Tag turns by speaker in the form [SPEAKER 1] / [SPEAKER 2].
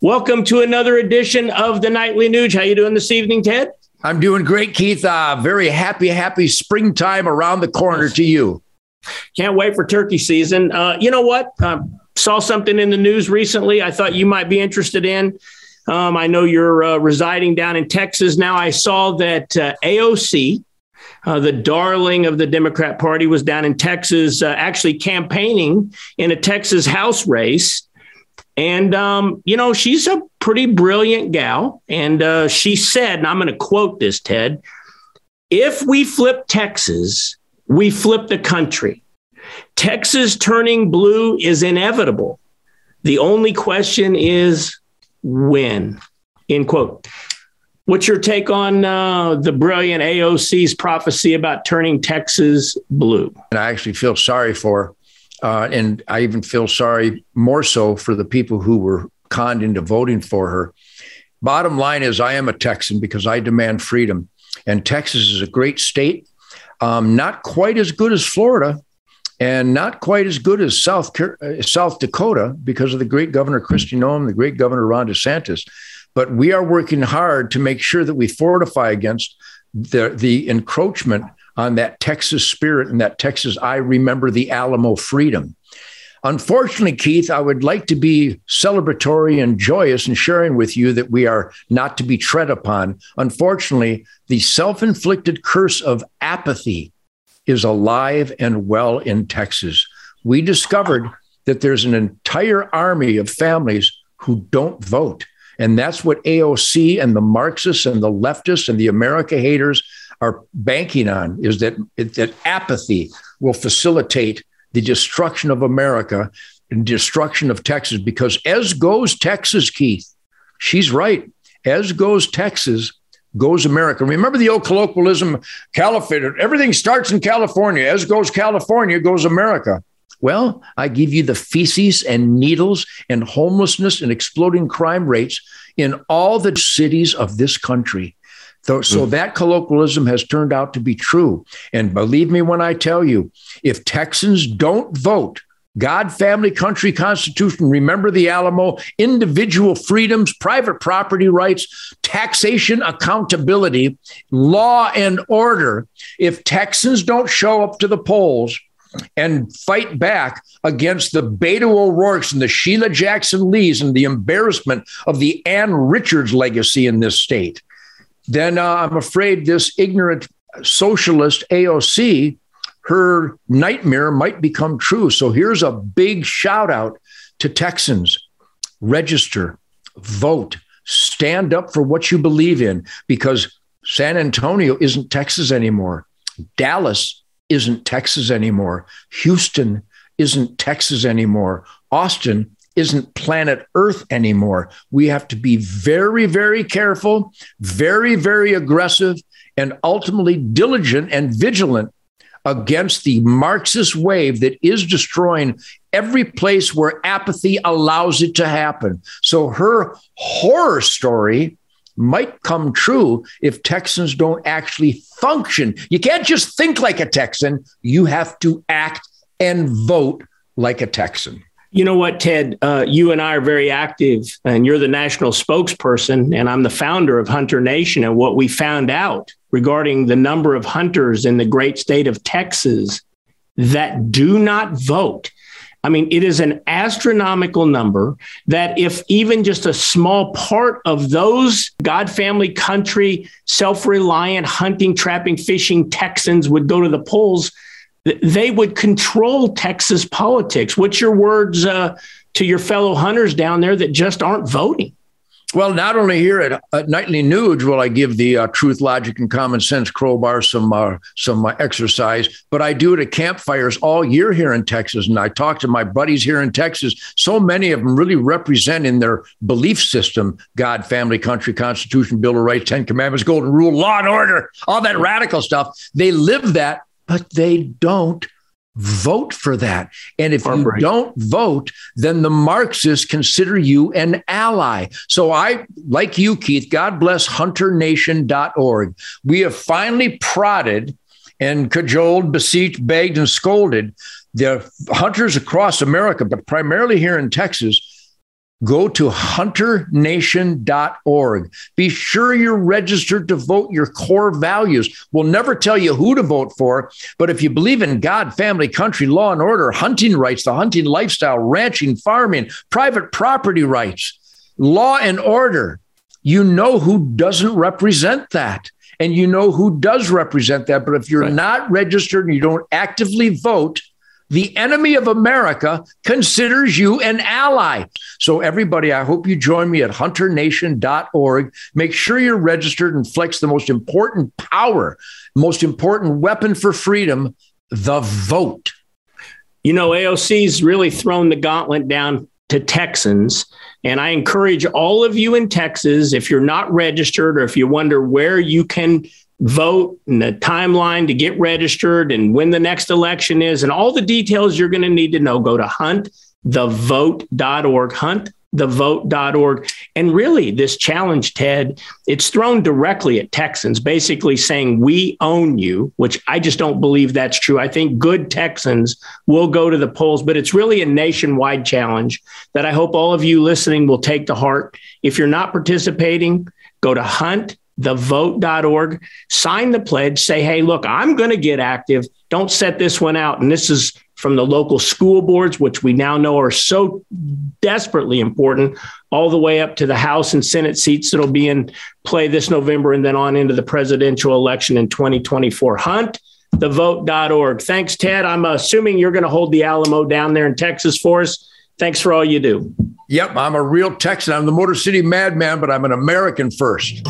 [SPEAKER 1] Welcome to another edition of the Nightly Nuge. How you doing this evening, Ted?
[SPEAKER 2] I'm doing great, Keith. Uh, very happy, happy springtime around the corner to you.
[SPEAKER 1] Can't wait for turkey season. Uh, you know what? Um, saw something in the news recently. I thought you might be interested in. Um, I know you're uh, residing down in Texas now. I saw that uh, AOC, uh, the darling of the Democrat Party, was down in Texas, uh, actually campaigning in a Texas House race. And, um, you know, she's a pretty brilliant gal. And uh, she said, and I'm going to quote this, Ted if we flip Texas, we flip the country. Texas turning blue is inevitable. The only question is when. End quote. What's your take on uh, the brilliant AOC's prophecy about turning Texas blue?
[SPEAKER 2] And I actually feel sorry for, uh, and I even feel sorry more so for the people who were conned into voting for her. Bottom line is, I am a Texan because I demand freedom. And Texas is a great state, um, not quite as good as Florida, and not quite as good as South uh, South Dakota because of the great Governor Kristi Noem, the great Governor Ron DeSantis. But we are working hard to make sure that we fortify against the, the encroachment on that Texas spirit and that Texas, I remember the Alamo freedom. Unfortunately, Keith, I would like to be celebratory and joyous in sharing with you that we are not to be tread upon. Unfortunately, the self inflicted curse of apathy is alive and well in Texas. We discovered that there's an entire army of families who don't vote. And that's what AOC and the Marxists and the leftists and the America haters are banking on is that, that apathy will facilitate the destruction of America and destruction of Texas. Because as goes Texas, Keith, she's right. As goes Texas, goes America. Remember the old colloquialism, California, everything starts in California. As goes California, goes America. Well, I give you the feces and needles and homelessness and exploding crime rates in all the cities of this country. So, so mm. that colloquialism has turned out to be true. And believe me when I tell you, if Texans don't vote, God, family, country, constitution, remember the Alamo, individual freedoms, private property rights, taxation, accountability, law and order. If Texans don't show up to the polls, and fight back against the Beto O'Rourke's and the Sheila Jackson Lees and the embarrassment of the Ann Richards legacy in this state, then uh, I'm afraid this ignorant socialist AOC, her nightmare might become true. So here's a big shout out to Texans register, vote, stand up for what you believe in because San Antonio isn't Texas anymore. Dallas isn't Texas anymore. Houston isn't Texas anymore. Austin isn't planet Earth anymore. We have to be very, very careful, very, very aggressive, and ultimately diligent and vigilant against the Marxist wave that is destroying every place where apathy allows it to happen. So her horror story might come true if Texans don't actually function. You can't just think like a Texan, you have to act and vote like a Texan.
[SPEAKER 1] You know what, Ted? Uh, you and I are very active, and you're the national spokesperson, and I'm the founder of Hunter Nation. And what we found out regarding the number of hunters in the great state of Texas that do not vote I mean, it is an astronomical number that if even just a small part of those God family country, self reliant hunting, trapping, fishing Texans would go to the polls, they would control Texas politics. What's your words uh, to your fellow hunters down there that just aren't voting?
[SPEAKER 2] Well, not only here at, at Nightly Nuge will I give the uh, truth, logic, and common sense crowbar some uh, some uh, exercise, but I do it at campfires all year here in Texas. And I talk to my buddies here in Texas. So many of them really represent in their belief system God, family, country, Constitution, Bill of Rights, Ten Commandments, Golden Rule, law and order, all that radical stuff. They live that, but they don't vote for that. And if you don't vote, then the Marxists consider you an ally. So I, like you, Keith, God bless hunternation.org. We have finally prodded and cajoled, beseeched, begged, and scolded the hunters across America, but primarily here in Texas, go to hunternation.org. Be sure you're registered to vote your core values. We'll never tell you who to vote for, but if you believe in God, family, country, law and order, hunting rights, the hunting lifestyle, ranching, farming, private property rights, law and order, you know who doesn't represent that. And you know who does represent that. But if you're right. not registered and you don't actively vote, the enemy of America considers you an ally. So, everybody, I hope you join me at hunternation.org. Make sure you're registered and flex the most important power, most important weapon for freedom the vote.
[SPEAKER 1] You know, AOC's really thrown the gauntlet down to Texans. And I encourage all of you in Texas, if you're not registered or if you wonder where you can vote and the timeline to get registered and when the next election is and all the details you're going to need to know, go to huntthevote.org. Hunt thevote.org. And really, this challenge, Ted, it's thrown directly at Texans, basically saying, We own you, which I just don't believe that's true. I think good Texans will go to the polls, but it's really a nationwide challenge that I hope all of you listening will take to heart. If you're not participating, go to huntthevote.org, sign the pledge, say, Hey, look, I'm going to get active. Don't set this one out. And this is from the local school boards, which we now know are so desperately important, all the way up to the House and Senate seats that'll be in play this November and then on into the presidential election in 2024. Hunt thevote.org. Thanks, Ted. I'm assuming you're going to hold the Alamo down there in Texas for us. Thanks for all you do.
[SPEAKER 2] Yep, I'm a real Texan. I'm the Motor City madman, but I'm an American first.